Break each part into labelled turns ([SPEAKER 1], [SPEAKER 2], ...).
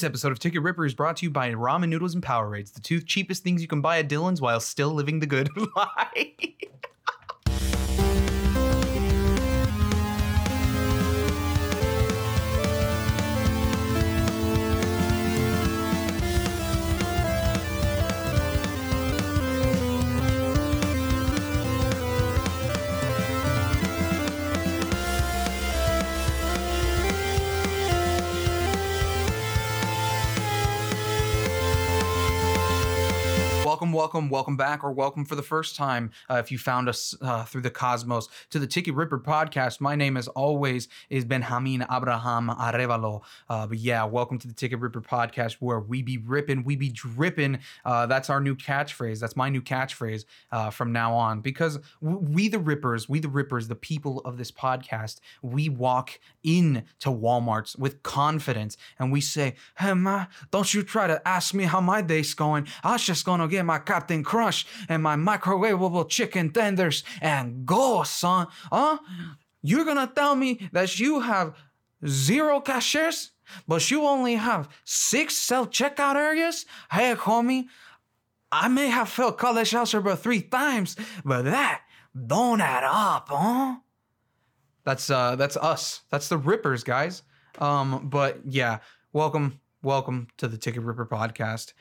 [SPEAKER 1] This episode of Ticket Ripper is brought to you by ramen noodles and Powerades, the two cheapest things you can buy at Dillon's while still living the good life. Welcome, welcome, welcome back, or welcome for the first time. Uh, if you found us uh, through the cosmos to the Ticket Ripper podcast, my name, as always, is Benjamin Abraham Arevalo. Uh, but yeah, welcome to the Ticket Ripper podcast, where we be ripping, we be dripping. Uh, that's our new catchphrase. That's my new catchphrase uh, from now on. Because we, the Rippers, we the Rippers, the people of this podcast, we walk into WalMarts with confidence and we say, "Hey, ma, don't you try to ask me how my day's going. I was just gonna get my Captain Crunch and my microwavable chicken tenders and go, son. Huh? You're gonna tell me that you have zero cashiers, but you only have six self checkout areas? Hey, homie, I may have failed college algebra three times, but that don't add up, huh? That's uh that's us. That's the Rippers, guys. Um, but yeah, welcome, welcome to the Ticket Ripper podcast.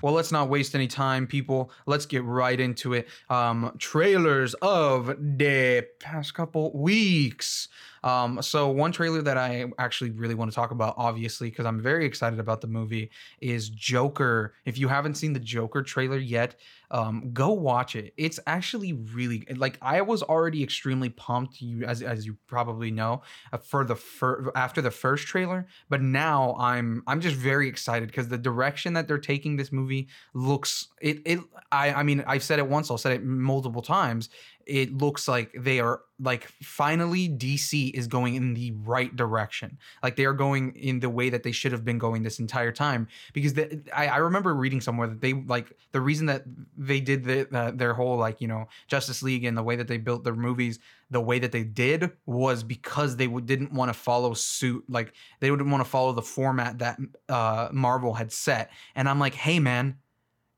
[SPEAKER 1] Well, let's not waste any time, people. Let's get right into it. Um, trailers of the past couple weeks. Um, so one trailer that I actually really want to talk about, obviously, because I'm very excited about the movie, is Joker. If you haven't seen the Joker trailer yet, um, go watch it. It's actually really like I was already extremely pumped. You as as you probably know uh, for the fir- after the first trailer, but now I'm I'm just very excited because the direction that they're taking this movie looks it it I I mean I've said it once I'll say it multiple times it looks like they are like finally DC is going in the right direction. Like they are going in the way that they should have been going this entire time. Because the, I, I remember reading somewhere that they like the reason that they did the, uh, their whole like you know Justice League and the way that they built their movies the way that they did was because they w- didn't want to follow suit. Like they didn't want to follow the format that uh, Marvel had set. And I'm like, hey man,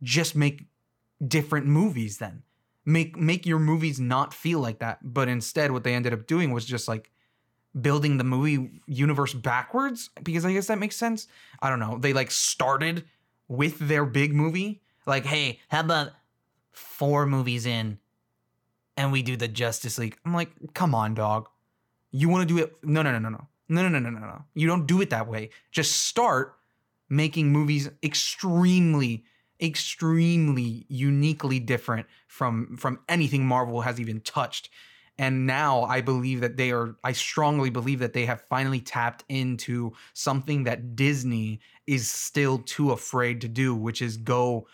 [SPEAKER 1] just make different movies then make make your movies not feel like that but instead what they ended up doing was just like building the movie universe backwards because i guess that makes sense. I don't know. They like started with their big movie like hey how about four movies in and we do the justice league? I'm like come on dog. You want to do it? No no no no no. No no no no no no. You don't do it that way. Just start making movies extremely extremely uniquely different from from anything Marvel has even touched. And now I believe that they are I strongly believe that they have finally tapped into something that Disney is still too afraid to do, which is go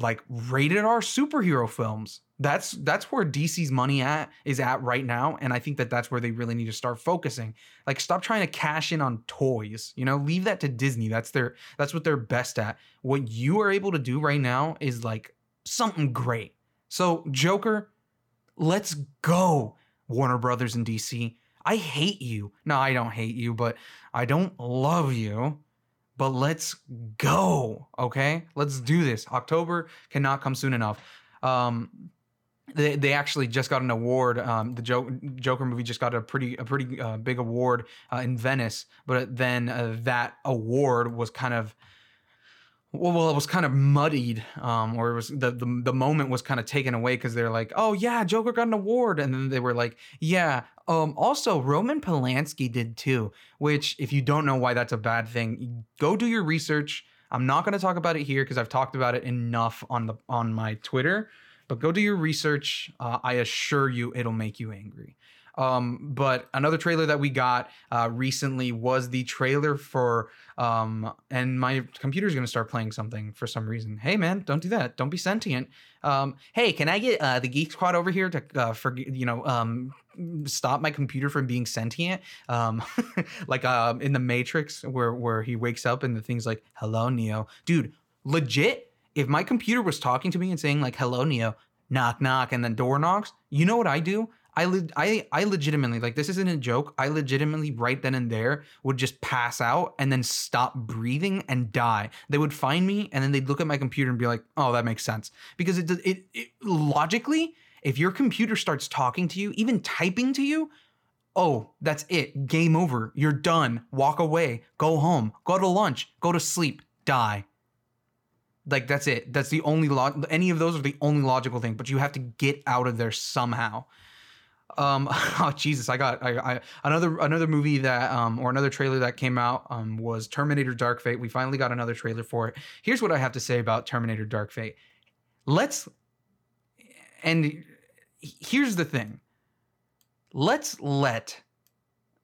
[SPEAKER 1] like rated R superhero films. That's that's where DC's money at is at right now, and I think that that's where they really need to start focusing. Like, stop trying to cash in on toys. You know, leave that to Disney. That's their that's what they're best at. What you are able to do right now is like something great. So, Joker, let's go, Warner Brothers and DC. I hate you. No, I don't hate you, but I don't love you but let's go. Okay, let's do this. October cannot come soon enough. Um, they, they actually just got an award. Um, the Joker movie just got a pretty a pretty uh, big award uh, in Venice, but then uh, that award was kind of well, it was kind of muddied, um, or it was the, the the moment was kind of taken away because they're like, oh yeah, Joker got an award, and then they were like, yeah, um, also Roman Polanski did too. Which, if you don't know why that's a bad thing, go do your research. I'm not going to talk about it here because I've talked about it enough on the on my Twitter. But go do your research. Uh, I assure you, it'll make you angry. Um, but another trailer that we got uh, recently was the trailer for, um, and my computer's gonna start playing something for some reason. Hey man, don't do that. Don't be sentient. Um, hey, can I get uh, the Geek Squad over here to, uh, for you know, um, stop my computer from being sentient? Um, like uh, in the Matrix, where where he wakes up and the thing's like, "Hello, Neo, dude." Legit, if my computer was talking to me and saying like, "Hello, Neo," knock knock, and then door knocks, you know what I do? I, I I legitimately like this isn't a joke. I legitimately right then and there would just pass out and then stop breathing and die. They would find me and then they'd look at my computer and be like, "Oh, that makes sense." Because it it, it logically, if your computer starts talking to you, even typing to you, oh, that's it. Game over. You're done. Walk away. Go home. Go to lunch. Go to sleep. Die. Like that's it. That's the only log. Any of those are the only logical thing. But you have to get out of there somehow. Um, oh Jesus, I got I, I another another movie that um or another trailer that came out um was Terminator Dark Fate. We finally got another trailer for it. Here's what I have to say about Terminator Dark Fate. Let's and here's the thing. Let's let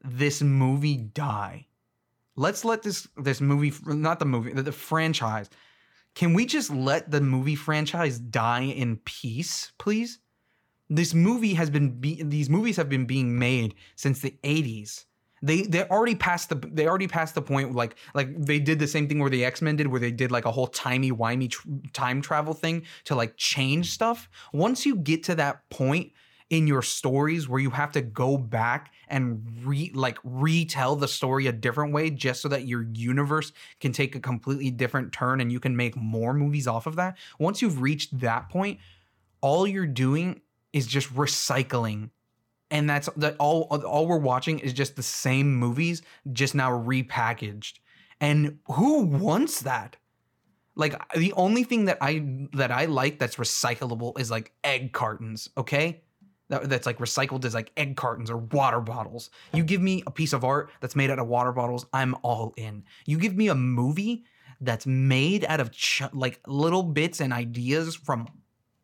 [SPEAKER 1] this movie die. Let's let this this movie not the movie, the, the franchise. Can we just let the movie franchise die in peace, please? this movie has been be- these movies have been being made since the 80s they they already passed the they already passed the point like like they did the same thing where the X-Men did where they did like a whole timey wimey tr- time travel thing to like change stuff once you get to that point in your stories where you have to go back and re like retell the story a different way just so that your universe can take a completely different turn and you can make more movies off of that? Once you've reached that point all you're doing is just recycling. And that's that all all we're watching is just the same movies just now repackaged. And who wants that? Like the only thing that i that i like that's recyclable is like egg cartons okay that, that's like recycled as like egg cartons or water bottles you give me a piece of art that's made out of water bottles i'm all in you give me a movie that's made out of ch- like little bits and ideas from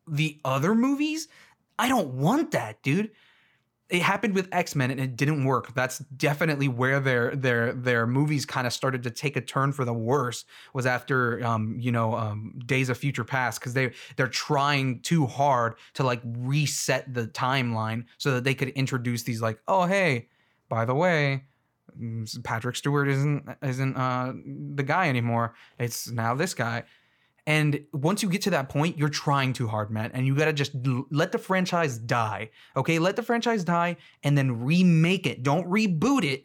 [SPEAKER 1] the other movies I don't want that, dude. It happened with X Men and it didn't work. That's definitely where their their their movies kind of started to take a turn for the worse. Was after um, you know um, Days of Future Past because they they're trying too hard to like reset the timeline so that they could introduce these like oh hey by the way mm, Patrick Stewart isn't isn't uh, the guy anymore. It's now this guy. And once you get to that point, you're trying too hard, man. And you gotta just let the franchise die. Okay, let the franchise die and then remake it. Don't reboot it,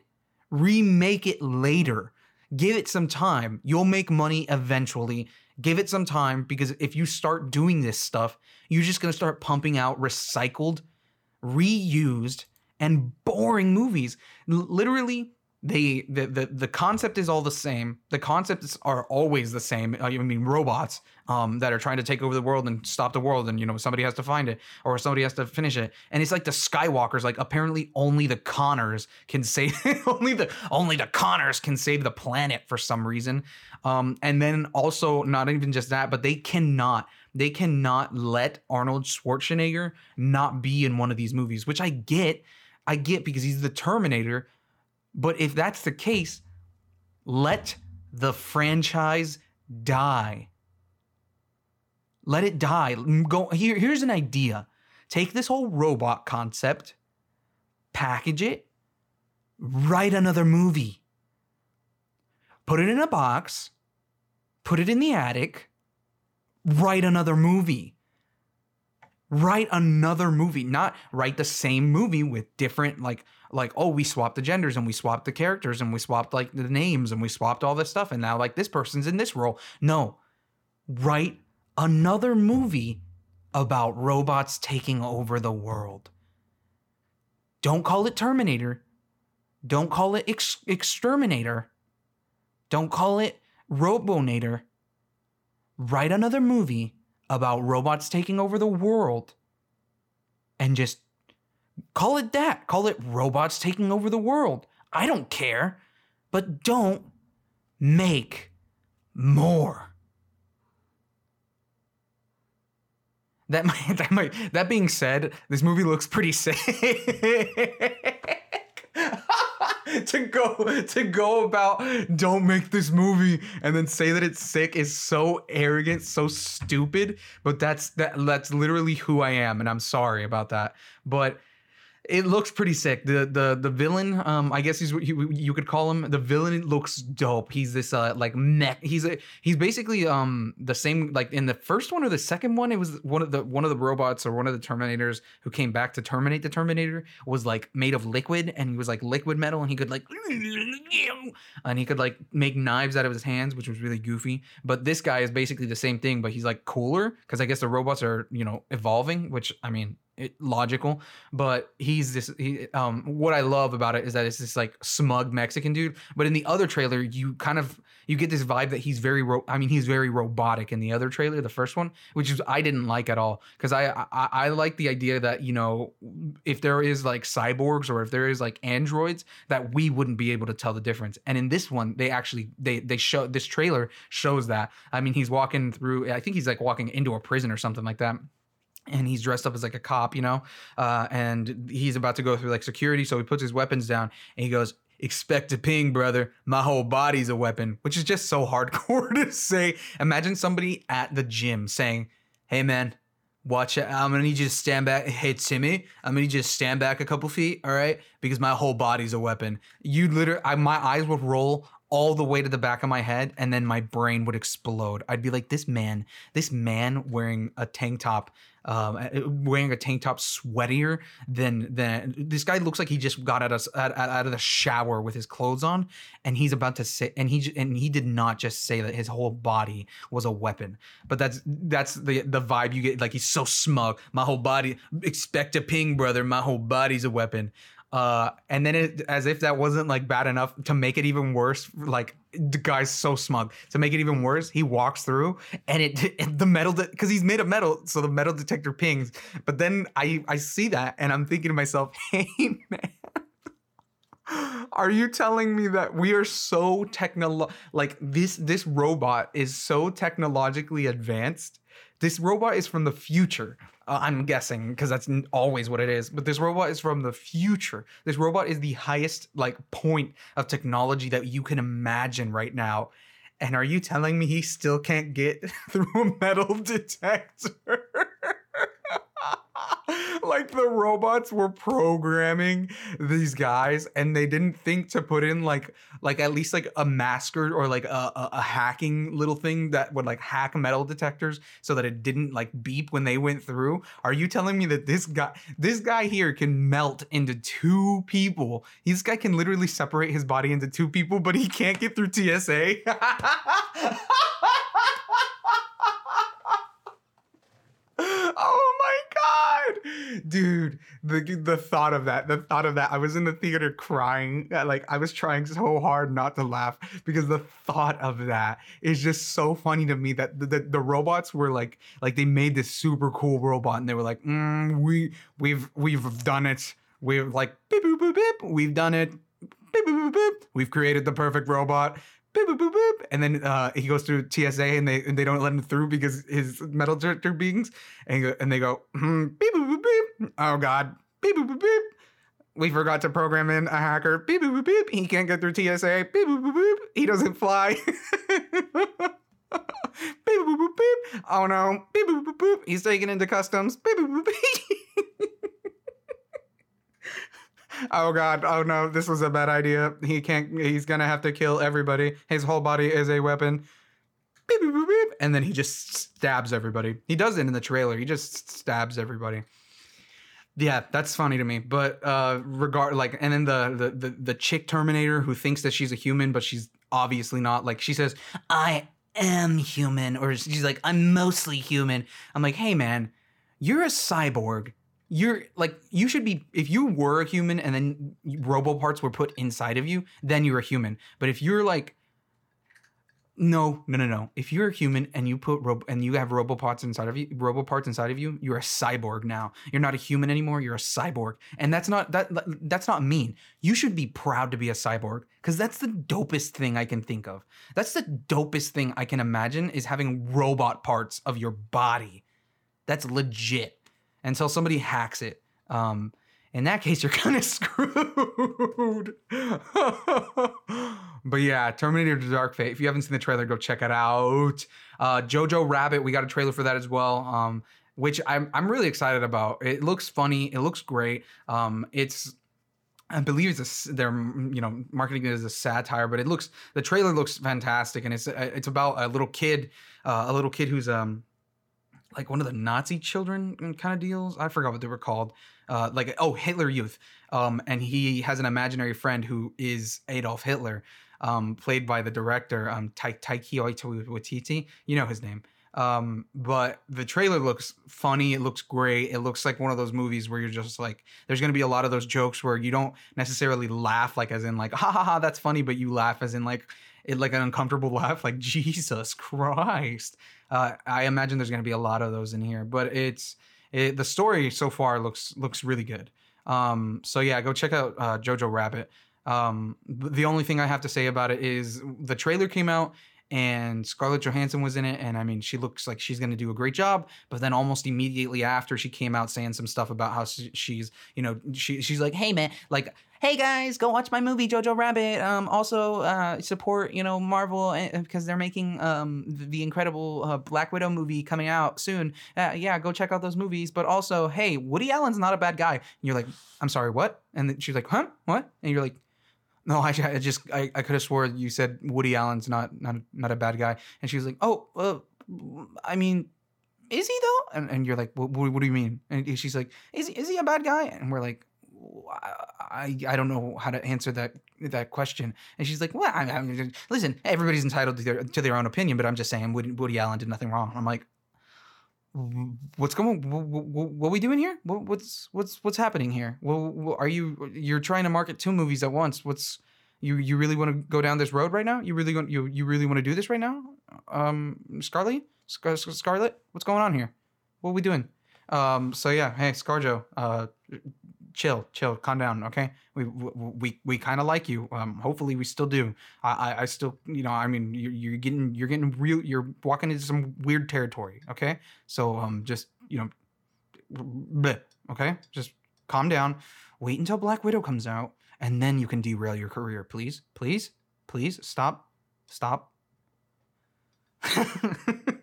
[SPEAKER 1] remake it later. Give it some time. You'll make money eventually. Give it some time because if you start doing this stuff, you're just gonna start pumping out recycled, reused, and boring movies. L- literally, they the, the the concept is all the same. The concepts are always the same. I mean, robots um, that are trying to take over the world and stop the world, and you know somebody has to find it or somebody has to finish it. And it's like the Skywalkers. Like apparently only the Connors can save only the only the Connors can save the planet for some reason. Um, and then also not even just that, but they cannot they cannot let Arnold Schwarzenegger not be in one of these movies, which I get. I get because he's the Terminator but if that's the case, let the franchise die. Let it die. Go here. Here's an idea. Take this whole robot concept, package it, write another movie. Put it in a box, put it in the attic, write another movie. Write another movie, not write the same movie with different like like oh we swapped the genders and we swapped the characters and we swapped like the names and we swapped all this stuff and now like this person's in this role. No. Write another movie about robots taking over the world. Don't call it terminator. Don't call it ex- exterminator. Don't call it robonator. Write another movie about robots taking over the world and just Call it that. Call it robots taking over the world. I don't care. But don't make more. That might, that might, that being said, this movie looks pretty sick. to go to go about don't make this movie and then say that it's sick is so arrogant, so stupid. But that's that that's literally who I am, and I'm sorry about that. But it looks pretty sick. The the the villain, um, I guess he's what you, you could call him. The villain looks dope. He's this uh like mech. He's a he's basically um the same like in the first one or the second one. It was one of the one of the robots or one of the Terminators who came back to terminate the Terminator was like made of liquid and he was like liquid metal and he could like and he could like make knives out of his hands, which was really goofy. But this guy is basically the same thing, but he's like cooler because I guess the robots are you know evolving, which I mean it, logical but he's this he, um what i love about it is that it's this like smug mexican dude but in the other trailer you kind of you get this vibe that he's very ro- i mean he's very robotic in the other trailer the first one which is i didn't like at all because I, I i like the idea that you know if there is like cyborgs or if there is like androids that we wouldn't be able to tell the difference and in this one they actually they they show this trailer shows that i mean he's walking through i think he's like walking into a prison or something like that and he's dressed up as like a cop, you know, uh, and he's about to go through like security. So he puts his weapons down and he goes, "Expect a ping, brother. My whole body's a weapon," which is just so hardcore to say. Imagine somebody at the gym saying, "Hey, man." Watch it. I'm gonna need you to stand back. Hey Timmy, I'm gonna need you to stand back a couple feet, all right? Because my whole body's a weapon. You literally, I, my eyes would roll all the way to the back of my head and then my brain would explode. I'd be like, this man, this man wearing a tank top um, wearing a tank top sweatier than than this guy looks like he just got out of out, out of the shower with his clothes on, and he's about to say and he and he did not just say that his whole body was a weapon, but that's that's the the vibe you get. Like he's so smug. My whole body expect a ping, brother. My whole body's a weapon. Uh, and then it, as if that wasn't like bad enough to make it even worse, like the guy's so smug. To make it even worse, he walks through and it, the metal because he's made of metal, so the metal detector pings. But then I I see that and I'm thinking to myself, hey man. Are you telling me that we are so technolo like this this robot is so technologically advanced? This robot is from the future. Uh, I'm guessing because that's always what it is. But this robot is from the future. This robot is the highest like point of technology that you can imagine right now. And are you telling me he still can't get through a metal detector? like the robots were programming these guys and they didn't think to put in like like at least like a masker or like a, a, a, hacking little thing that would like hack metal detectors so that it didn't like beep when they went through. Are you telling me that this guy this guy here can melt into two people? This guy can literally separate his body into two people but he can't get through tsa oh my god dude the the thought of that the thought of that i was in the theater crying uh, like i was trying so hard not to laugh because the thought of that is just so funny to me that the, the, the robots were like like they made this super cool robot and they were like mm, we we've we've done it. We're like beep, boop, boop, beep, we've done it. Beep, boop, beep. we've created the perfect robot boop, boop, boop, boop. and then uh, he goes through TSA and they and they don't let him through because his metal detector beings and and they go hmm, beep, boop, boop, beep. oh god beep, boop, boop, beep. we forgot to program in a hacker beep, boop, boop, beep. he can't get through TSA beep, boop, boop, beep. he doesn't fly beep, boop, boop, beep. oh no beep, boop, boop, boop. he's taken into customs beep, boop, boop, beep. oh god. Oh no. This was a bad idea. He can't he's gonna have to kill everybody. His whole body is a weapon. Beep, beep, beep, beep. and then he just stabs everybody. He does it in the trailer. He just stabs everybody. Yeah that's funny to me. But uh regard like and then the, the the the chick terminator who thinks that she's a human but she's obviously not. Like she says i am human or she's like i'm mostly human. I'm like hey man you're a cyborg you're like you should be if you were a human and then robo parts were put inside of you then you're a human. But if you're like no no no no. If you're a human and you put robo and you have robo parts inside of you robo parts inside of you you're a cyborg now. You're not a human anymore you're a cyborg. And that's not that that's not mean. You should be proud to be a cyborg because that's the dopest thing i can think of. That's the dopest thing i can imagine is having robot parts of your body. That's legit until somebody hacks it. Um, in that case, you're kind of screwed. but yeah, Terminator Dark Fate. If you haven't seen the trailer, go check it out. Uh, Jojo Rabbit, we got a trailer for that as well. Um, which I'm I'm really excited about. It looks funny. It looks great. Um, it's I believe it's a they're you know marketing it as a satire, but it looks the trailer looks fantastic, and it's uh, it's about a little kid, uh, a little kid who's um like one of the Nazi children kind of deals. I forgot what they were called. Uh, like oh Hitler Youth, um, and he has an imaginary friend who is Adolf Hitler, um, played by the director um Tai Taika Waititi. You know his name. Um, but the trailer looks funny. It looks great. It looks like one of those movies where you're just like, there's gonna be a lot of those jokes where you don't necessarily laugh, like as in like, ha ha ha, that's funny, but you laugh as in like, it like an uncomfortable laugh, like Jesus Christ. Uh, I imagine there's gonna be a lot of those in here, but it's it, the story so far looks looks really good. Um, so yeah, go check out uh, Jojo Rabbit. Um, the only thing I have to say about it is the trailer came out and Scarlett Johansson was in it, and I mean, she looks like she's going to do a great job. But then almost immediately after, she came out saying some stuff about how she's, you know, she she's like, hey man, like, hey guys, go watch my movie Jojo Rabbit. Um, also uh, support, you know, Marvel because they're making um the, incredible uh, Black Widow movie coming out soon. Uh, yeah, go check out those movies. But also, hey, Woody Allen's not a bad guy. And you're like, I'm sorry, what? And she's like, huh, what? And you're like, no, I, I just I, I could have swore you said Woody Allen's not not not a bad guy, and she was like, oh, uh, I mean, is he though? And, and you're like, what, what, do you mean? And she's like, is is he a bad guy? And we're like, I I don't know how to answer that that question. And she's like, well, I, I, listen, everybody's entitled to their to their own opinion, but I'm just saying Woody, Woody Allen did nothing wrong. I'm like, what's going what, what, are we doing here? What, what's what's what's happening here? Well are you you're trying to market two movies at once. What's you you really want to go down this road right now? You really want you you really want to do this right now? Um Scarlett Scar- Scarlett what's going on here? What are we doing? Um so yeah hey scarjo uh chill, chill, calm down, okay? We we we kind of like you. Um, hopefully we still do. I, I I still, you know, I mean, you're, you're getting you're getting real. You're walking into some weird territory, okay? So um, just you know, bleh, okay, just calm down. Wait until Black Widow comes out, and then you can derail your career, please, please, please. Stop, stop.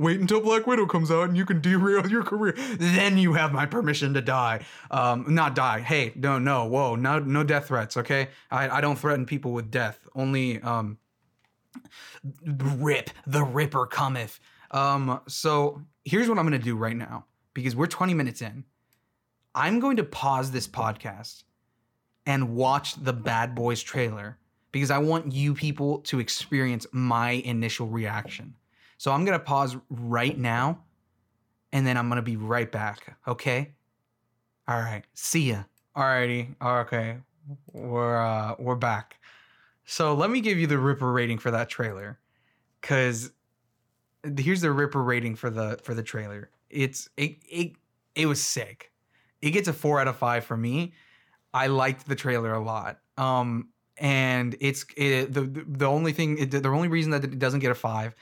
[SPEAKER 1] Wait until Black Widow comes out and you can derail your career. Then you have my permission to die. Um, not die. Hey, no, no, whoa, no, no death threats. Okay, I, I don't threaten people with death. Only um, rip the Ripper cometh. Um, so here's what I'm gonna do right now because we're 20 minutes in. I'm going to pause this podcast and watch the Bad Boys trailer because I want you people to experience my initial reaction. So I'm going to pause right now and then I'm going to be right back. Okay? All right. See ya. Alrighty. Okay. We're uh we're back. So let me give you the Ripper rating for that trailer cuz here's the Ripper rating for the for the trailer. It's it it it was sick. It gets a 4 out of 5 for me. I liked the trailer a lot. Um and it's it, the the only thing the only reason that it doesn't get a 5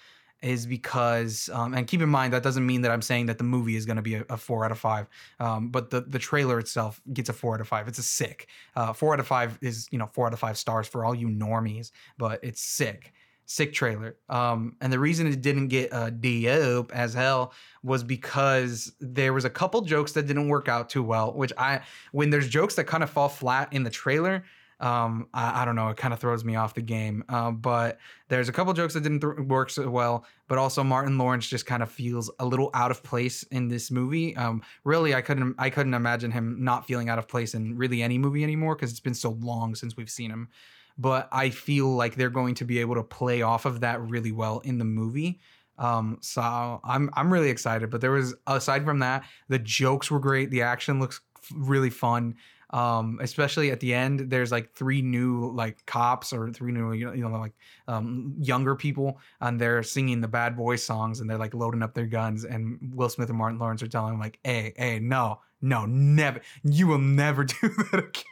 [SPEAKER 1] is because um, and keep in mind that doesn't mean that I'm saying that the movie is going to be a, a, four out of five, um, but the the trailer itself gets a four out of five. It's a sick uh, four out of five is you know four out of five stars for all you normies, but it's sick. Sick trailer. Um, and the reason it didn't get a dope as hell was because there was a couple jokes that didn't work out too well. Which I, when there's jokes that kind of fall flat in the trailer, um, I, I, don't know, it kind of throws me off the game. Uh, but there's a couple jokes that didn't th- work so well, but also Martin Lawrence just kind of feels a little out of place in this movie. Um, really, I couldn't I couldn't imagine him not feeling out of place in really any movie anymore because it's been so long since we've seen him. But I feel like they're going to be able to play off of that really well in the movie. Um, so I'm I'm really excited. But there was aside from that, the jokes were great. The action looks really fun um especially at the end there's like three new like cops or three new you know, like um younger people and they're singing the bad boy songs and they're like loading up their guns and will smith and martin lawrence are telling them like hey hey no no never you will never do that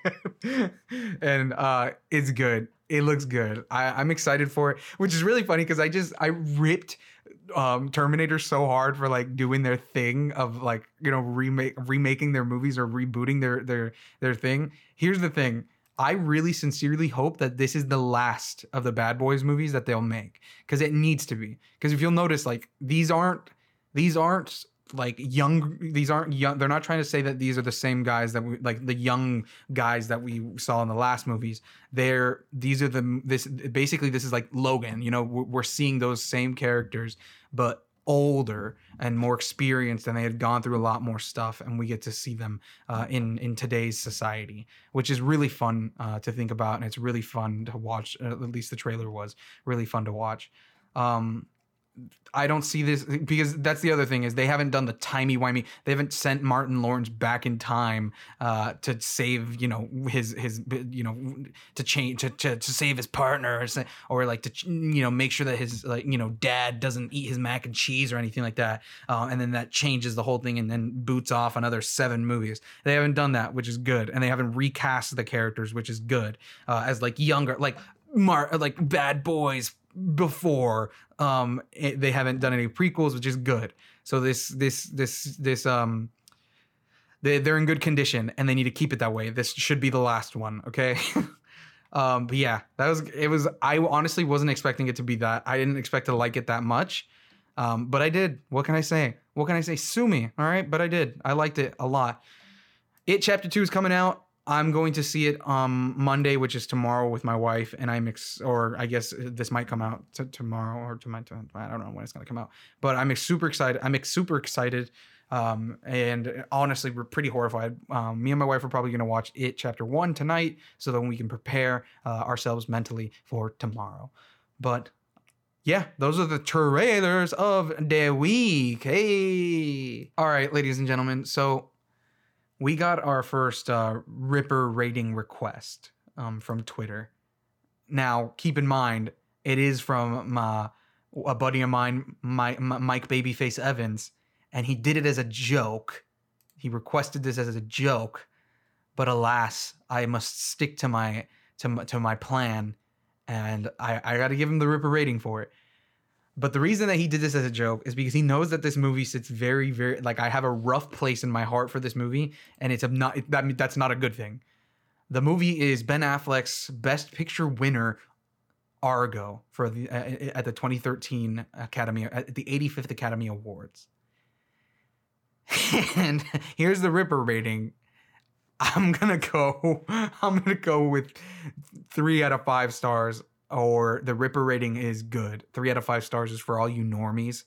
[SPEAKER 1] again. And uh it's good. It looks good. I, i'm excited for it which is really funny because i just i ripped um Terminator so hard for like doing their thing of like you know remake remaking their movies or rebooting their their their thing. Here's the thing. I really sincerely hope that this is the last of the Bad Boys movies that they'll make because it needs to be. Because if you'll notice, like these aren't these aren't like young these aren't young they're not trying to say that these are the same guys that we like the young guys that we saw in the last movies. They're these are the this basically this is like logan you know we're, seeing those same characters but older and more experienced and they had gone through a lot more stuff and we get to see them uh, in in today's society which is really fun uh, to think about and it's really fun to watch uh, at least the trailer was really fun to watch. Um, I don't see this because that's the other thing is they haven't done the timey wimey. They haven't sent Martin Lawrence back in time uh, to save you know his his you know to change to, to, to save his partner or, or like to you know make sure that his like you know dad doesn't eat his mac and cheese or anything like that. Uh, and then that changes the whole thing and then boots off another seven movies. They haven't done that, which is good, and they haven't recast the characters, which is good uh, as like younger like. Mar- like bad boys before um it, they haven't done any prequels which is good. So this this this this um they, they're in good condition and they need to keep it that way. This should be the last one okay? Um but yeah that was it was i honestly wasn't expecting it to be that. I didn't expect to like it that much. Um but i did. What can i say? What can i say? Sue me all right? But i did. I liked it a lot. It chapter two is coming out I'm going to see it um Monday, which is tomorrow, with my wife, and I'm ex- or I guess this might come out t- tomorrow or to my I don't know when it's gonna come out, but I'm super excited. I'm super excited, um, and honestly, we're pretty horrified. Um, me and my wife are probably gonna watch it chapter one tonight, so that we can prepare uh, ourselves mentally for tomorrow. But yeah, those are the trailers of the week. Hey, all right, ladies and gentlemen, so we got our first uh, Ripper rating request um, from Twitter. Now, keep in mind, it is from my, a buddy of mine, my, my, Mike Babyface Evans, and he did it as a joke. He requested this as a joke, but alas, I must stick to my to my, to my plan, and I, I got to give him the Ripper rating for it. But the reason that he did this as a joke is because he knows that this movie sits very, very like I have a rough place in my heart for this movie, and it's not that that's not a good thing. The movie is Ben Affleck's Best Picture winner, Argo, for the uh, at the 2013 Academy at the 85th Academy Awards. and here's the Ripper rating. I'm gonna go. I'm gonna go with three out of five stars or the Ripper rating is good. Three out of five stars is for all you normies,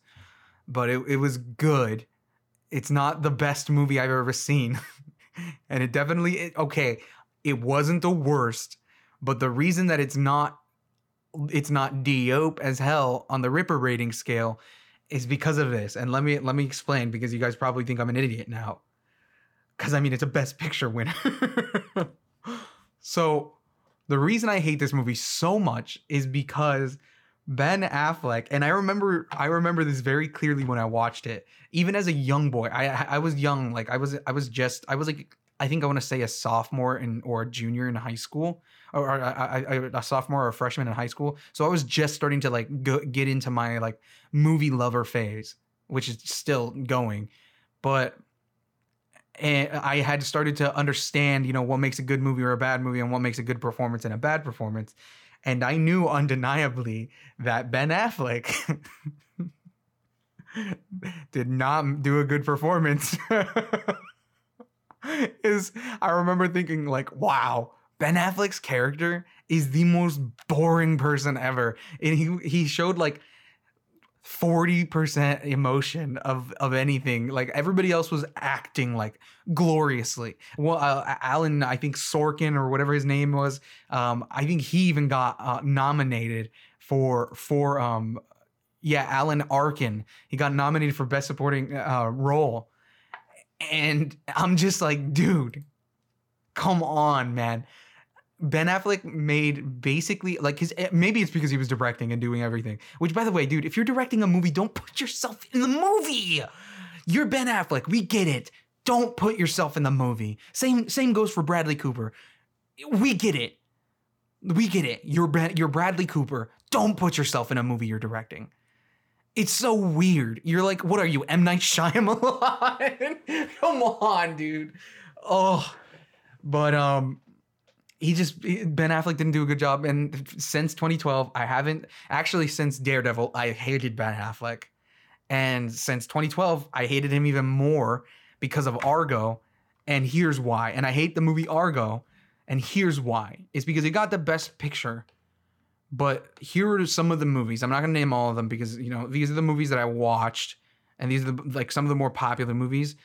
[SPEAKER 1] but it, it was good. It's not the best movie I've ever seen. and it definitely, it, okay, it wasn't the worst, but the reason that it's not, it's not dope as hell on the Ripper rating scale is because of this. And let me, let me explain because you guys probably think I'm an idiot now. Cause I mean, it's a best picture winner. so the reason I hate this movie so much is because Ben Affleck, and I remember I remember this very clearly when I watched it. Even as a young boy, I I was young, like I was I was just I was like I think I want to say a sophomore in or a junior in high school, or, or I, I, a sophomore or a freshman in high school. So I was just starting to like go, get into my like movie lover phase, which is still going. But and I had started to understand, you know, what makes a good movie or a bad movie and what makes a good performance and a bad performance. And I knew undeniably that Ben Affleck did not do a good performance. is I remember thinking like, wow, Ben Affleck's character is the most boring person ever. And he he showed like 40% emotion of of anything. Like everybody else was acting like gloriously. Well uh, alan i think sorkin or whatever his name was um i think he even got uh, nominated for for um yeah alan arkin. He got nominated for best supporting uh, role. And i'm just like dude come on man Ben Affleck made basically like his eh, maybe it's because he was directing and doing everything. Which by the way, dude, if you're directing a movie, don't put yourself in the movie. You're Ben Affleck. We get it. Don't put yourself in the movie. Same same goes for Bradley Cooper. We get it. We get it. You're you're Bradley Cooper. Don't put yourself in a movie you're directing. It's so weird. You're like, what are you, M Night Shyamalan? Come on, dude. Oh, but um, he just Ben Affleck didn't do a good job, and since 2012, I haven't actually since Daredevil, I hated Ben Affleck, And since 2012, I hated him even more because of Argo. And here's why. And I hate the movie Argo. And here's why. It's because it got the best picture. But here are some of the movies. I'm not to name all of them because, you know, these are the movies that I watched. And these are the, like some of the more popular movies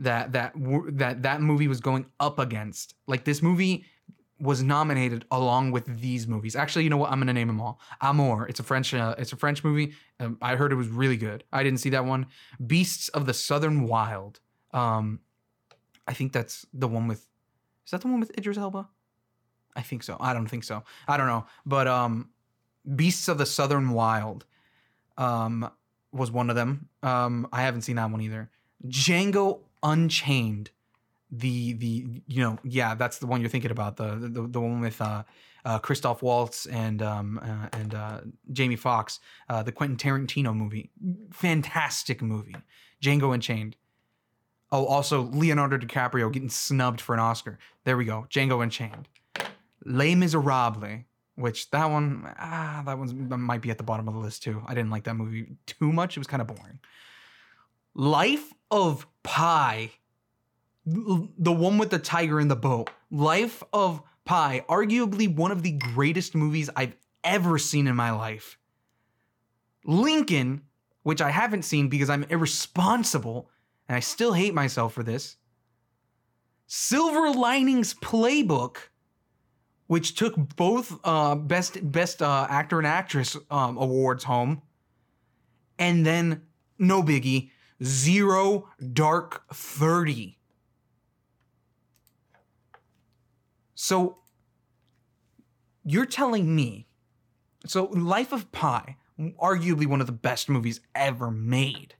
[SPEAKER 1] that that that that movie was going up against. Like this movie was nominated along with these movies. Actually, you know what? I'm gonna name them all. Amour. It's a French. Uh, it's a French movie. Um, I heard it was really good. I didn't see that one. Beasts of the Southern Wild. Um, I think that's the one with. Is that the one with Idris Elba? I think so. I don't think so. I don't know. But um, Beasts of the Southern Wild, um, was one of them. Um, I haven't seen that one either. Django Unchained the the you know yeah that's the one you're thinking about the the, the one with uh, uh, Christoph Waltz and um uh, and uh, Jamie Foxx uh, the Quentin Tarantino movie. Fantastic movie. Django Unchained. Oh also Leonardo DiCaprio getting snubbed for an Oscar. There we go. Django Unchained. Les Miserables which that one ah that one might be at the bottom of the list too. I didn't like that movie too much. It was kind of boring. Life of Pi the one with the tiger in the boat. Life of Pi, arguably one of the greatest movies I've ever seen in my life. Lincoln, which I haven't seen because I'm irresponsible and I still hate myself for this. Silver Linings Playbook, which took both uh, best best uh, actor and actress um, awards home, and then no biggie, Zero Dark Thirty So you're telling me, so Life of Pi, arguably one of the best movies ever made.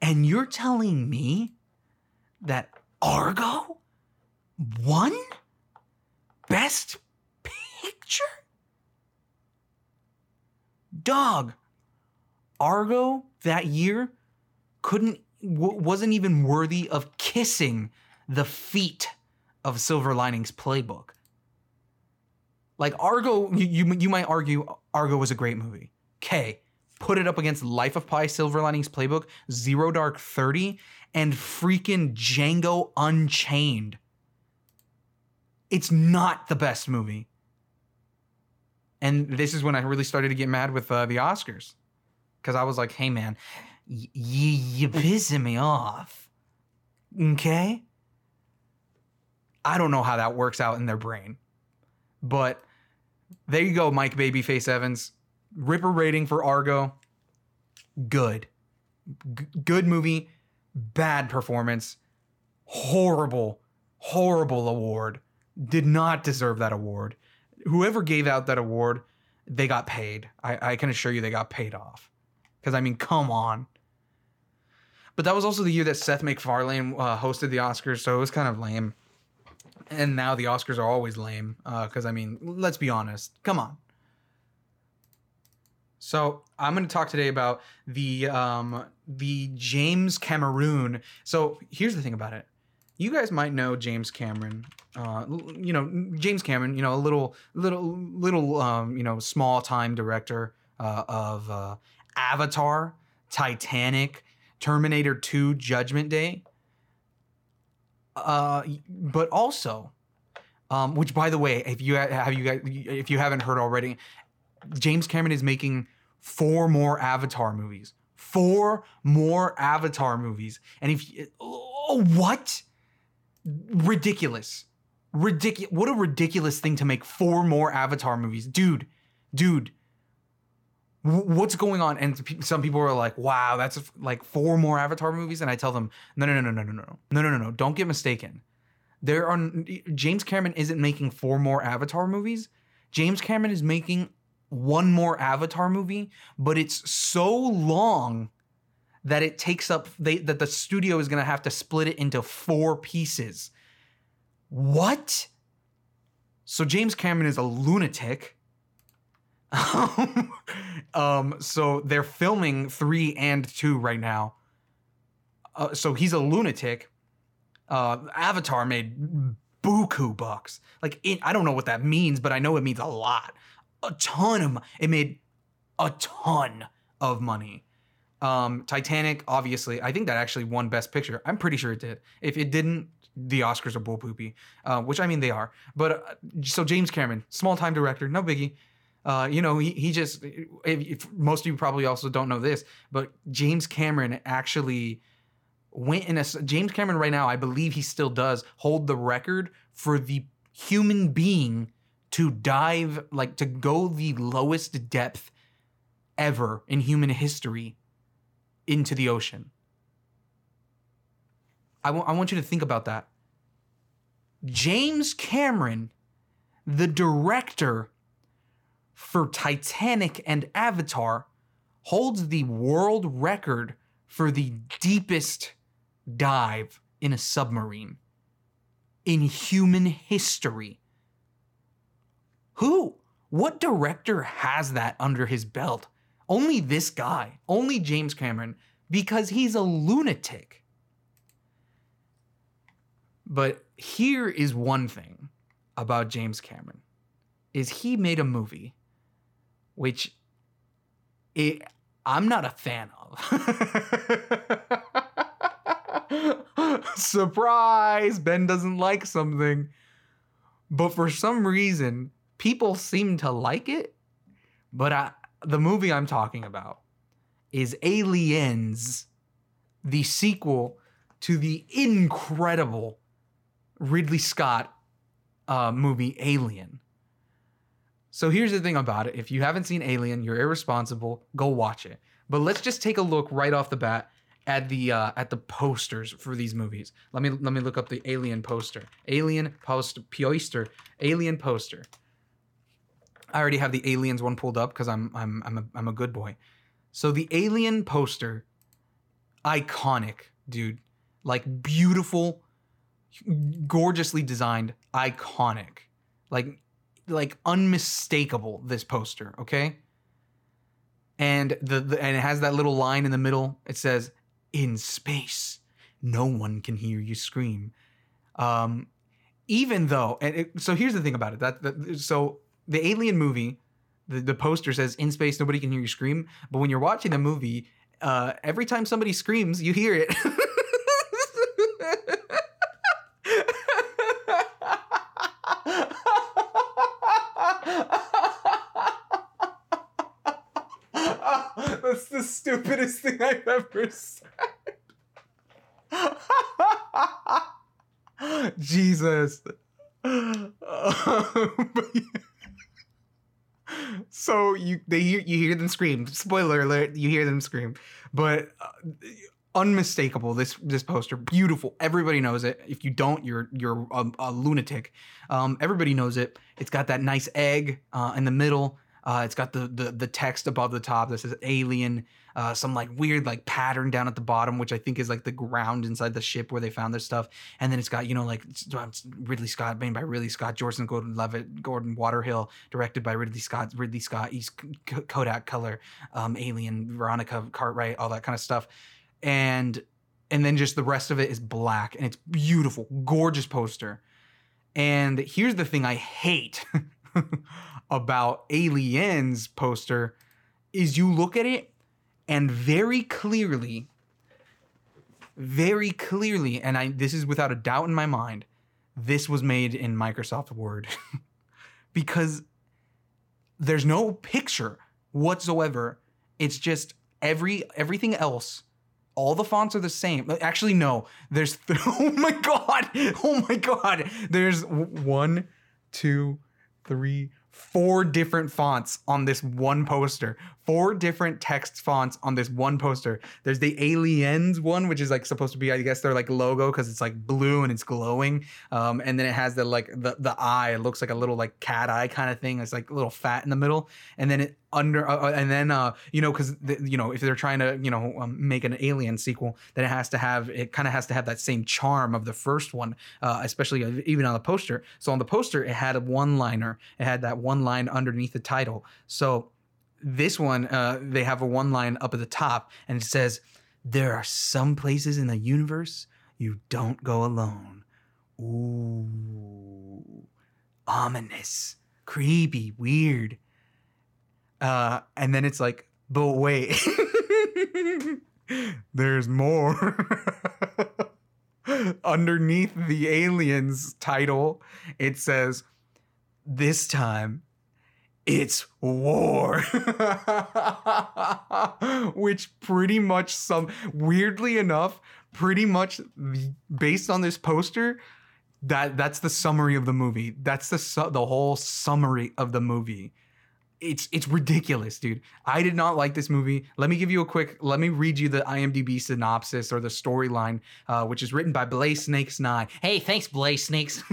[SPEAKER 1] And you're telling me that Argo won Best Picture? Dog, Argo that year couldn't w- wasn't even worthy of kissing the feet of Silver Linings Playbook. Like Argo, you, you, you might argue Argo was a great movie. Okay, put it up against Life of Pi, Silver Linings Playbook, Zero Dark Thirty, and freaking Django Unchained. It's not the best movie. And this is when I really started to get mad with uh, the Oscars. Because I was like, hey man, y- y- you pissing me off. Okay? I don't know how that works out in their brain. But there you go, Mike Babyface Evans. Ripper rating for Argo. Good. G- good movie. Bad performance. Horrible, horrible award. Did not deserve that award. Whoever gave out that award, they got paid. I, I can assure you they got paid off. Because, I mean, come on. But that was also the year that Seth MacFarlane uh, hosted the Oscars, so it was kind of lame and now the Oscars are always lame. Because uh, I mean, let's be honest. Come on. So I'm going to talk today about the um, the James Cameron. So here's the thing about it. You guys might know James Cameron. Uh, you know James Cameron. You know a little little little um, you know small time director uh, of uh, Avatar, Titanic, Terminator 2, Judgment Day. Uh, but also, um, which by the way, if you have you guys, if you haven't heard already, James Cameron is making four more Avatar movies. Four more Avatar movies, and if oh, what ridiculous, ridiculous! What a ridiculous thing to make four more Avatar movies, dude, dude what's going on and some people are like wow that's like four more avatar movies and i tell them no no no no no no no no no no no don't get mistaken there are james cameron isn't making four more avatar movies james cameron is making one more avatar movie but it's so long that it takes up they that the studio is going to have to split it into four pieces what so james cameron is a lunatic um, so they're filming three and two right now. Uh, so he's a lunatic. Uh, Avatar made buku bucks. Like it, I don't know what that means, but I know it means a lot. A ton of it made a ton of money. Um, Titanic, obviously, I think that actually won Best Picture. I'm pretty sure it did. If it didn't, the Oscars are bull poopy, uh, which I mean they are. But uh, so James Cameron, small time director, no biggie. Uh, you know, he, he just, if, if most of you probably also don't know this, but James Cameron actually went in a, James Cameron right now, I believe he still does hold the record for the human being to dive, like to go the lowest depth ever in human history into the ocean. I, w- I want you to think about that. James Cameron, the director for Titanic and Avatar, holds the world record for the deepest dive in a submarine in human history. Who? What director has that under his belt? Only this guy, only James Cameron, because he's a lunatic. But here is one thing about James Cameron is he made a movie which it, I'm not a fan of. Surprise! Ben doesn't like something. But for some reason, people seem to like it. But I, the movie I'm talking about is Aliens, the sequel to the incredible Ridley Scott uh, movie Alien. So here's the thing about it. If you haven't seen Alien, you're irresponsible. Go watch it. But let's just take a look right off the bat at the uh, at the posters for these movies. Let me let me look up the Alien poster. Alien poster poster. Alien poster. I already have the Aliens one pulled up because I'm I'm I'm a, I'm a good boy. So the Alien poster, iconic, dude. Like beautiful, gorgeously designed, iconic. Like like unmistakable this poster, okay? And the, the and it has that little line in the middle. It says, "In space, no one can hear you scream." Um, even though, and it, so here's the thing about it. That, that so the Alien movie, the, the poster says, "In space, nobody can hear you scream." But when you're watching the movie, uh, every time somebody screams, you hear it. That's the stupidest thing I've ever said. Jesus. so you they hear you hear them scream. Spoiler alert: you hear them scream, but uh, unmistakable. This this poster, beautiful. Everybody knows it. If you don't, you're you're a, a lunatic. Um, everybody knows it. It's got that nice egg uh, in the middle. Uh, it's got the, the the text above the top that says alien, uh, some like weird like pattern down at the bottom, which I think is like the ground inside the ship where they found this stuff. And then it's got you know like Ridley Scott, made by Ridley Scott, Joseph Gordon-Levitt, Gordon Waterhill, directed by Ridley Scott, Ridley Scott, East Kodak color, um, Alien, Veronica Cartwright, all that kind of stuff, and and then just the rest of it is black and it's beautiful, gorgeous poster. And here's the thing I hate. about Aliens poster is you look at it and very clearly, very clearly, and I this is without a doubt in my mind, this was made in Microsoft Word because there's no picture whatsoever. It's just every everything else. All the fonts are the same. Uh, actually, no. There's th- oh my god, oh my god. There's one, two, three, four different fonts on this one poster. Four different text fonts on this one poster. There's the aliens one, which is like supposed to be, I guess, their like logo because it's like blue and it's glowing. Um, and then it has the like the the eye. It looks like a little like cat eye kind of thing. It's like a little fat in the middle. And then it under uh, uh and then uh you know because you know if they're trying to you know um, make an alien sequel then it has to have it kind of has to have that same charm of the first one uh especially uh, even on the poster so on the poster it had a one liner it had that one line underneath the title so this one uh they have a one line up at the top and it says there are some places in the universe you don't go alone. Ooh. Ominous. Creepy. Weird. Uh, and then it's like But wait, there's more. Underneath the aliens title, it says, This time it's war. Which pretty much some weirdly enough, pretty much based on this poster, that that's the summary of the movie. That's the su- the whole summary of the movie it's it's ridiculous, dude. I did not like this movie. Let me give you a quick. Let me read you the IMDb synopsis or the storyline, uh, which is written by Blaze Snakes Nine. Hey, thanks, Blaze Snakes.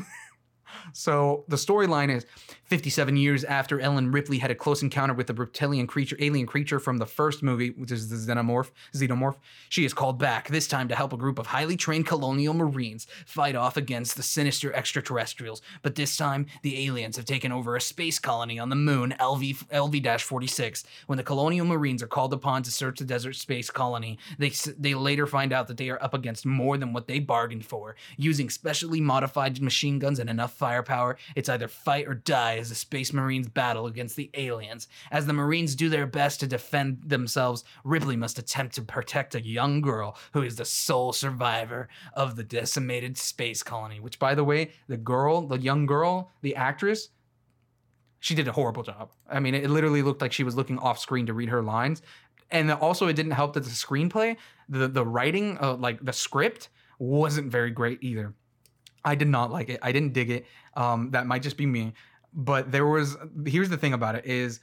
[SPEAKER 1] so the storyline is 57 years after Ellen Ripley had a close encounter with a reptilian creature, alien creature from the first movie, which is the xenomorph, xenomorph, she is called back, this time to help a group of highly trained colonial marines fight off against the sinister extraterrestrials. But this time, the aliens have taken over a space colony on the moon, LV LV-46. When the colonial marines are called upon to search the desert space colony, they they later find out that they are up against more than what they bargained for. Using specially modified machine guns and enough firepower, it's either fight or die as the Space Marines battle against the aliens. As the Marines do their best to defend themselves, Ripley must attempt to protect a young girl who is the sole survivor of the decimated space colony. Which, by the way, the girl, the young girl, the actress, she did a horrible job. I mean, it literally looked like she was looking off screen to read her lines. And also, it didn't help that the screenplay, the the writing, uh, like the script, wasn't very great either. I did not like it. I didn't dig it. Um, that might just be me but there was here's the thing about it is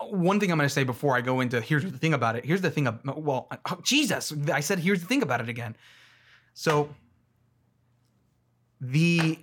[SPEAKER 1] one thing I'm going to say before I go into here's the thing about it. Here's the thing. Of, well, oh, Jesus, I said here's the thing about it again. So the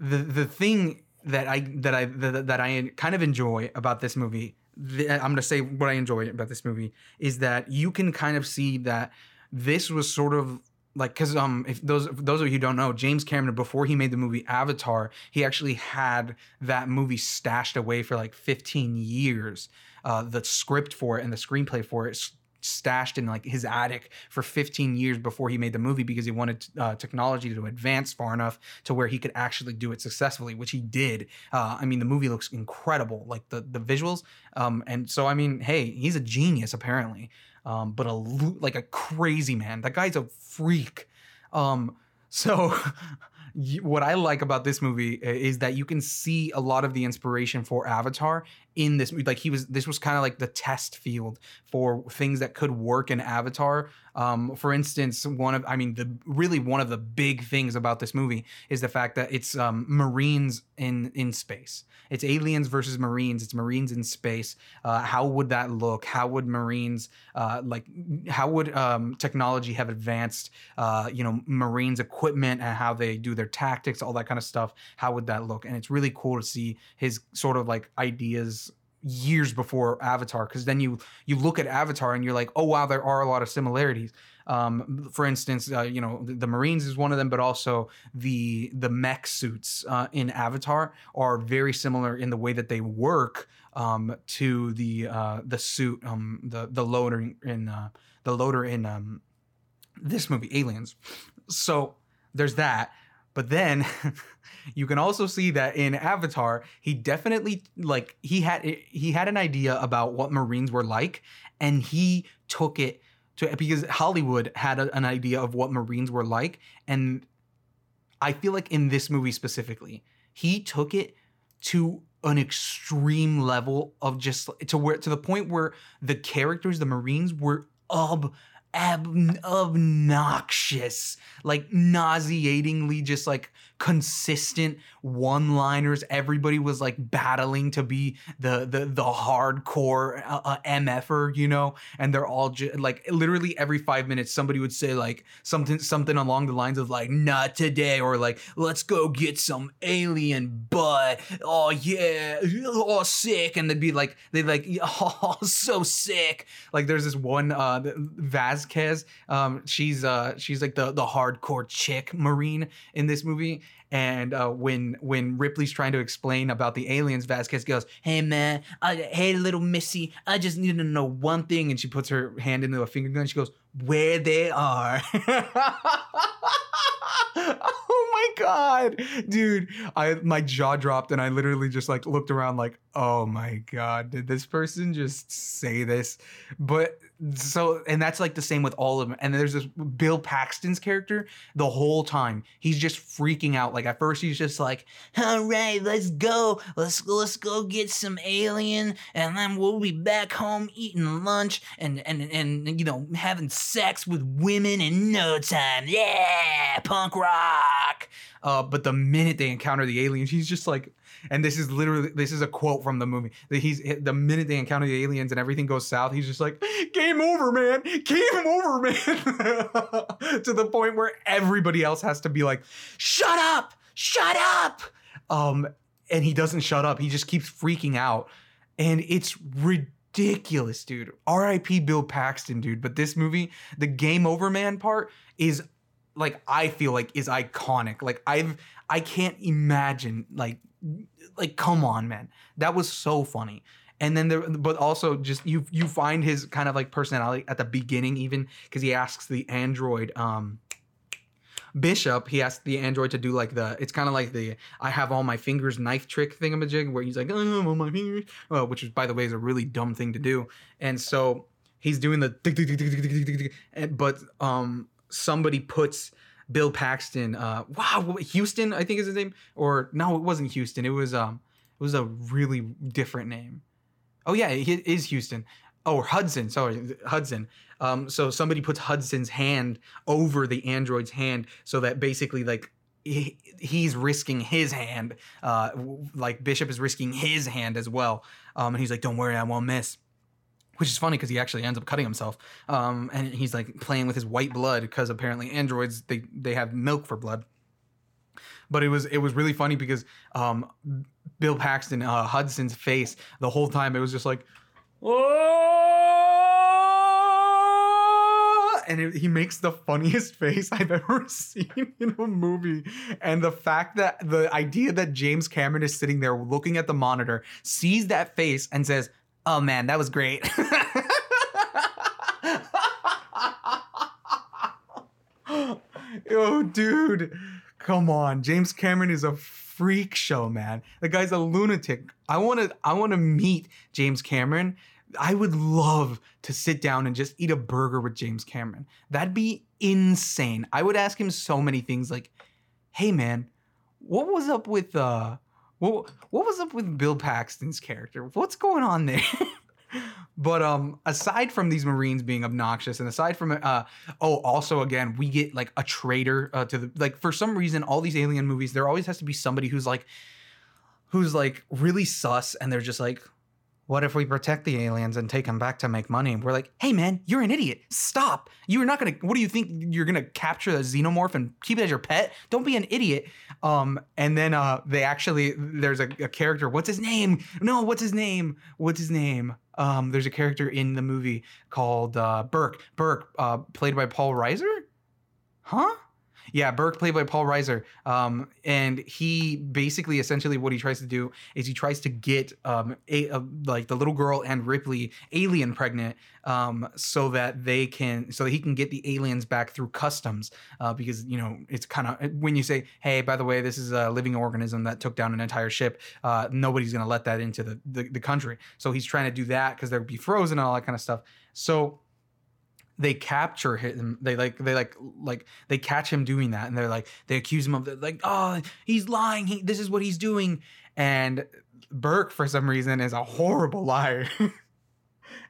[SPEAKER 1] the the thing that I that I that, that I kind of enjoy about this movie, the, I'm going to say what I enjoy about this movie is that you can kind of see that this was sort of like because um if those those of you who don't know james cameron before he made the movie avatar he actually had that movie stashed away for like 15 years. Uh the script for it and the screenplay for it stashed in like his attic for 15 years before he made the movie because he wanted uh, technology to advance far enough to where he could actually do it successfully which he did. Uh, i mean the movie looks incredible like the the visuals um and so i mean hey he's a genius apparently um, but a like a crazy man. That guy's a freak. Um, so what I like about this movie is that you can see a lot of the inspiration for Avatar in this movie. Like he was, this was kind of like the test field for things that could work in Avatar. Um, for instance, one of, I mean, the really one of the big things about this movie is the fact that it's um, Marines in in space. It's aliens versus Marines. It's Marines in space. Uh, how would that look? How would Marines uh, like? How would um, technology have advanced? Uh, you know, Marines equipment and how they do their tactics, all that kind of stuff. How would that look? And it's really cool to see his sort of like ideas years before Avatar because then you you look at Avatar and you're like, oh wow, there are a lot of similarities. Um, for instance, uh, you know the, the, Marines is one of them, but also the the mech suits uh, in Avatar are very similar in the way that they work um, to the uh, the suit um, the the loader in uh, the loader in um, this movie Aliens. So there's that. But then you can also see that in Avatar, he definitely like he had he had an idea about what Marines were like, and he took it to because Hollywood had a, an idea of what Marines were like, and I feel like in this movie specifically, he took it to an extreme level of just to where to the point where the characters, the Marines, were ob ab- obnoxious, like nauseatingly just like consistent one-liners. Everybody was like battling to be the the the hardcore uh, uh, mf'er, you know, and they're all just like literally every five minutes somebody would say like something something along the lines of like not today or like let's go get some alien butt. Oh yeah, oh sick, and they'd be like they'd like oh so sick. Like there's this one uh Vasquez, um she's uh she's like the the hardcore chick marine in this movie and uh, when when Ripley's trying to explain about the aliens, Vasquez goes, "Hey man, I, hey little Missy, I just need to know one thing." And she puts her hand into a finger gun. She goes, "Where they are." oh my god, dude! I my jaw dropped and I literally just like looked around like, oh my god, did this person just say this? But so and that's like the same with all of them. And there's this Bill Paxton's character the whole time. He's just freaking out. Like at first he's just like, all right, let's go. Let's let's go get some alien and then we'll be back home eating lunch and and and you know having sex with women in no time. Yeah, punk rock. Uh, but the minute they encounter the aliens, he's just like and this is literally this is a quote from the movie. He's the minute they encounter the aliens and everything goes south he's just like game over man. Game over man. To the point where everybody else has to be like shut up. Shut up. Um and he doesn't shut up. He just keeps freaking out. And it's ridiculous dude. Rip bill paxton dude. But this movie the game over man part is like i feel like is iconic. Like i've i can't imagine like like come on man. That was so funny. And then there but also just you you find his kind of like personality at the beginning even because he asks the android um Bishop, he asked the android to do like the, it's kind of like the I have all my fingers knife trick thingamajig where he's like, I have all my fingers, uh, which is, by the way, is a really dumb thing to do. And so he's doing the, but um, somebody puts Bill Paxton, uh, wow, Houston, I think is his name, or no, it wasn't Houston. It was um, it was a really different name. Oh yeah, it is Houston. Oh, Hudson. Sorry, Hudson. Um, so somebody puts Hudson's hand over the android's hand, so that basically like he, he's risking his hand. Uh, like Bishop is risking his hand as well. Um, and he's like, "Don't worry, I won't miss." Which is funny because he actually ends up cutting himself um, and he's like playing with his white blood because apparently androids they they have milk for blood but it was it was really funny because um, bill paxton uh, hudson's face the whole time it was just like oh! and it, he makes the funniest face I've ever seen in a movie. And the fact that the idea that James Cameron is sitting there looking at the monitor, sees that face, and says, Oh man, that was great. oh, dude, come on. James Cameron is a freak show, man. The guy's a lunatic. I want to I want to meet James Cameron. I would love to sit down and just eat a burger with James Cameron. That'd be insane. I would ask him so many things like, "Hey man, what was up with uh what what was up with Bill Paxton's character? What's going on there? but um aside from these marines being obnoxious and aside from uh oh also again we get like a traitor uh, to the like for some reason all these alien movies there always has to be somebody who's like who's like really sus and they're just like what if we protect the aliens and take them back to make money? We're like, hey man, you're an idiot. Stop. You're not gonna. What do you think? You're gonna capture a xenomorph and keep it as your pet? Don't be an idiot. Um, and then uh, they actually there's a, a character. What's his name? No, what's his name? What's his name? Um, there's a character in the movie called uh, Burke. Burke, uh, played by Paul Reiser. Huh? Yeah, Burke played by Paul Reiser. Um, and he basically, essentially, what he tries to do is he tries to get um, a, a, like the little girl and Ripley alien pregnant, um, so that they can, so that he can get the aliens back through customs. Uh, because you know, it's kind of when you say, "Hey, by the way, this is a living organism that took down an entire ship," uh, nobody's gonna let that into the, the the country. So he's trying to do that because they'll be frozen and all that kind of stuff. So they capture him they like they like like they catch him doing that and they're like they accuse him of like oh he's lying he, this is what he's doing. And burke for some reason is a horrible liar.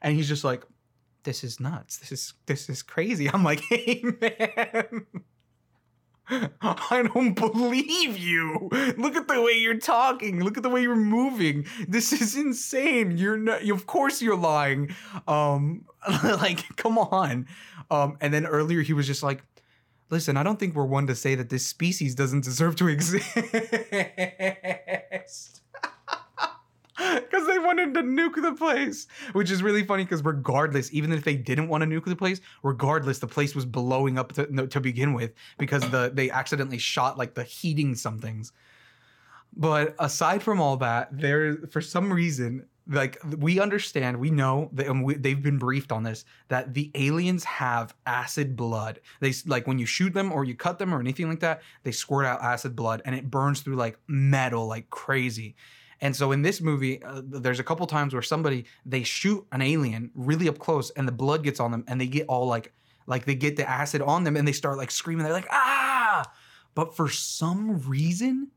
[SPEAKER 1] And he's just like this is nuts. This is this is crazy. I'm like hey man I don't believe you. Look at the way you're talking. Look at the way you're moving. This is insane. You're not of course you're lying. Um like come on. Um and then earlier he was just like Listen, I don't think we're one to say that this species doesn't deserve to exist. because they wanted to nuke the place, which is really funny. Because regardless, even if they didn't want to nuke the place, regardless, the place was blowing up to, to begin with because the they accidentally shot like the heating somethings. But aside from all that, there for some reason like we understand, we know that and we, they've been briefed on this that the aliens have acid blood. They like when you shoot them or you cut them or anything like that, they squirt out acid blood and it burns through like metal like crazy. And so in this movie, uh, there's a couple times where somebody they shoot an alien really up close and the blood gets on them and they get all like like they get the acid on them and they start like screaming. They're like ah, but for some reason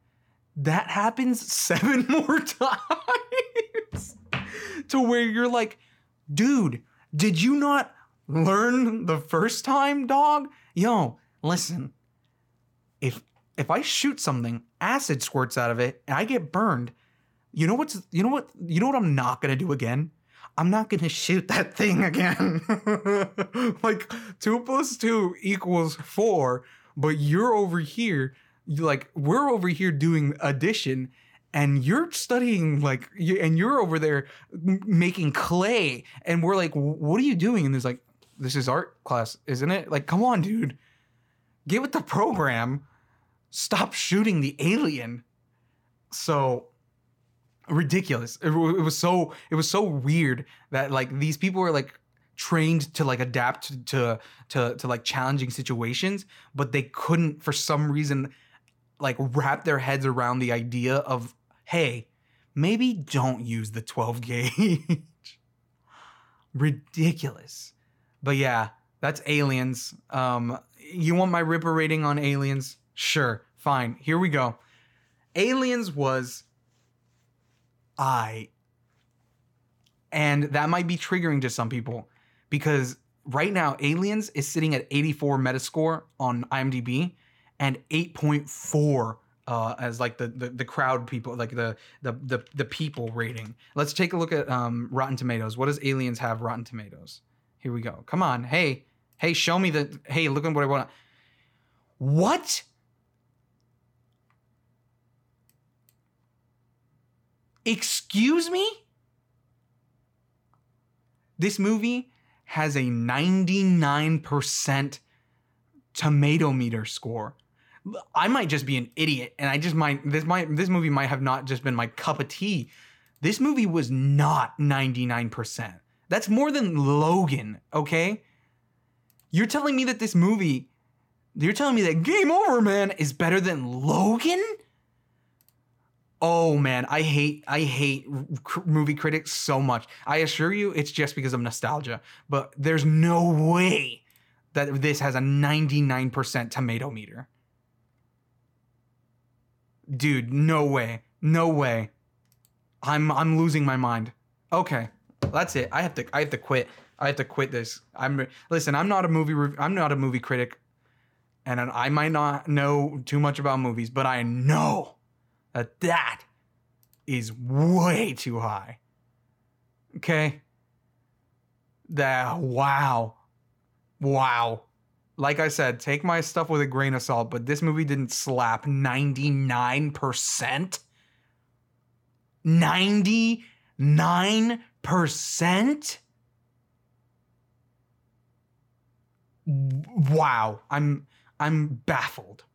[SPEAKER 1] that happens seven more times to where you're like, dude, did you not learn the first time, dog? Yo, listen. If if I shoot something, acid squirts out of it, and I get burned, you know what's you know what you know what I'm not gonna do again? I'm not gonna shoot that thing again. like two plus two equals four, but you're over here, you like we're over here doing addition, and you're studying like and you're over there making clay, and we're like, what are you doing? And there's like, this is art class, isn't it? Like, come on, dude, get with the program. Stop shooting the alien. So ridiculous. It, wa- it was so it was so weird that like these people were like trained to like adapt to to to like challenging situations, but they couldn't for some reason like wrap their heads around the idea of hey, maybe don't use the 12 gauge. Ridiculous. But yeah, that's aliens. Um you want my ripper rating on aliens? Sure, fine. Here we go. Aliens was I. And that might be triggering to some people because right now Aliens is sitting at 84 Metascore on IMDb and 8.4 uh, as like the, the the crowd people like the the the the people rating. Let's take a look at um, Rotten Tomatoes. What does Aliens have Rotten Tomatoes? Here we go. Come on. Hey, hey, show me the hey, look at what I want. What? Excuse me? This movie has a 99% tomato meter score. I might just be an idiot and I just might this might this movie might have not just been my cup of tea. This movie was not 99%. That's more than Logan, okay? You're telling me that this movie you're telling me that Game Over Man is better than Logan? Oh man, I hate I hate cr- movie critics so much. I assure you, it's just because of nostalgia. But there's no way that this has a 99% tomato meter. Dude, no way, no way. I'm I'm losing my mind. Okay, that's it. I have to I have to quit. I have to quit this. I'm listen. I'm not a movie. I'm not a movie critic, and I might not know too much about movies, but I know that that is way too high. Okay. That wow, wow. Like I said, take my stuff with a grain of salt, but this movie didn't slap 99%. 99%? Wow. I'm I'm baffled.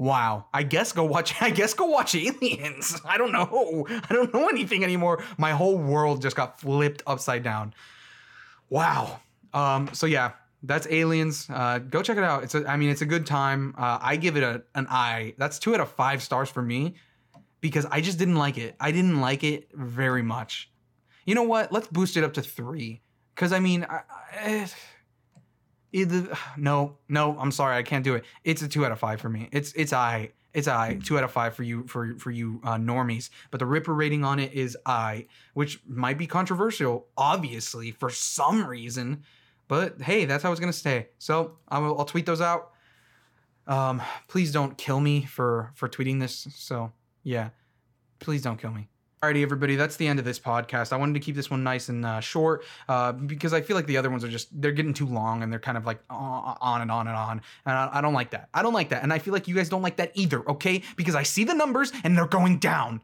[SPEAKER 1] Wow. I guess go watch I guess go watch Aliens. I don't know. I don't know anything anymore. My whole world just got flipped upside down. Wow. Um so yeah, that's Aliens. Uh go check it out. It's a I mean it's a good time. Uh I give it a an I. That's 2 out of 5 stars for me because I just didn't like it. I didn't like it very much. You know what? Let's boost it up to 3 cuz I mean I, I either no no i'm sorry i can't do it. It's a two out of five for me. It's it's i it's i. Two out of five for you for for you uh, normies. But the ripper rating on it is i which might be controversial obviously for some reason. But hey that's how it's gonna stay. So i will i'll tweet those out. Um please don't kill me for for tweeting this. So yeah. Please don't kill me Alrighty, everybody, that's the end of this podcast. I wanted to keep this one nice and uh, short uh, because I feel like the other ones are just, they're getting too long and they're kind of like on on and on and on. And I, I don't like that. I don't like that. And I feel like you guys don't like that either, okay? Because I see the numbers and they're going down.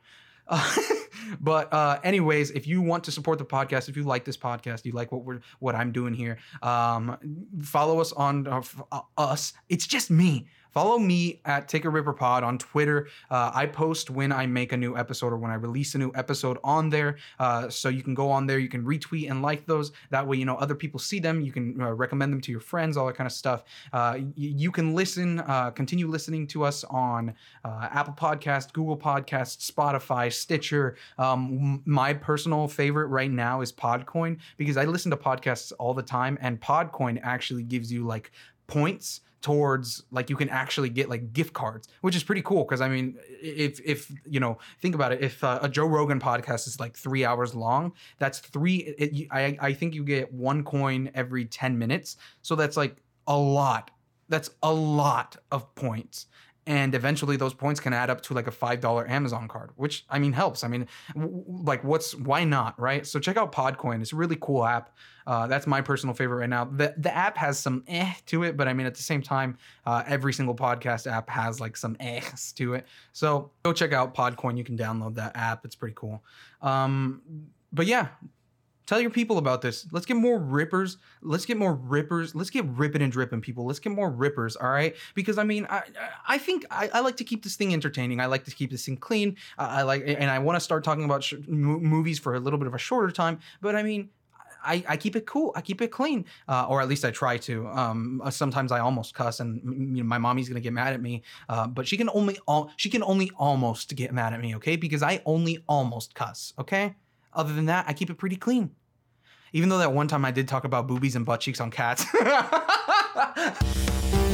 [SPEAKER 1] Uh, but uh, anyways, if you want to support the podcast, if you like this podcast, you like what we're what I'm doing here, um, follow us on uh, f- uh, us. It's just me. Follow me at Take a Ripper Pod on Twitter. Uh, I post when I make a new episode or when I release a new episode on there. Uh, so you can go on there, you can retweet and like those. That way, you know, other people see them. You can uh, recommend them to your friends, all that kind of stuff. Uh, y- you can listen, uh, continue listening to us on uh, Apple Podcast, Google Podcast, Spotify, Stitcher. Um, my personal favorite right now is Podcoin because I listen to podcasts all the time, and Podcoin actually gives you like points towards like you can actually get like gift cards which is pretty cool because i mean if if you know think about it if uh, a joe rogan podcast is like three hours long that's three it, I, I think you get one coin every 10 minutes. So that's like a lot. That's a lot of points and eventually those points can add up to like a five dollar Amazon card, which I mean helps. I mean, w- like what's why not, right? So check out Podcoin; it's a really cool app. Uh, that's my personal favorite right now. The the app has some eh to it, but I mean at the same time, uh, every single podcast app has like some ehs to it. So go check out Podcoin. You can download that app; it's pretty cool. Um, but yeah, Tell your people about this. Let's get more rippers. Let's get more rippers. Let's get ripping and dripping, people. Let's get more rippers, all right? Because I mean, I I think I, I like to keep this thing entertaining. I like to keep this thing clean. I, I like, and I want to start talking about sh- movies for a little bit of a shorter time. But I mean, I, I keep it cool. I keep it clean, uh, or at least I try to. Um, uh, sometimes I almost cuss, and you know my mommy's gonna get mad at me. Uh, but she can only al- she can only almost get mad at me, okay? Because I only almost cuss, okay? Other than that, I keep it pretty clean. Even though that one time I did talk about boobies and butt cheeks on cats.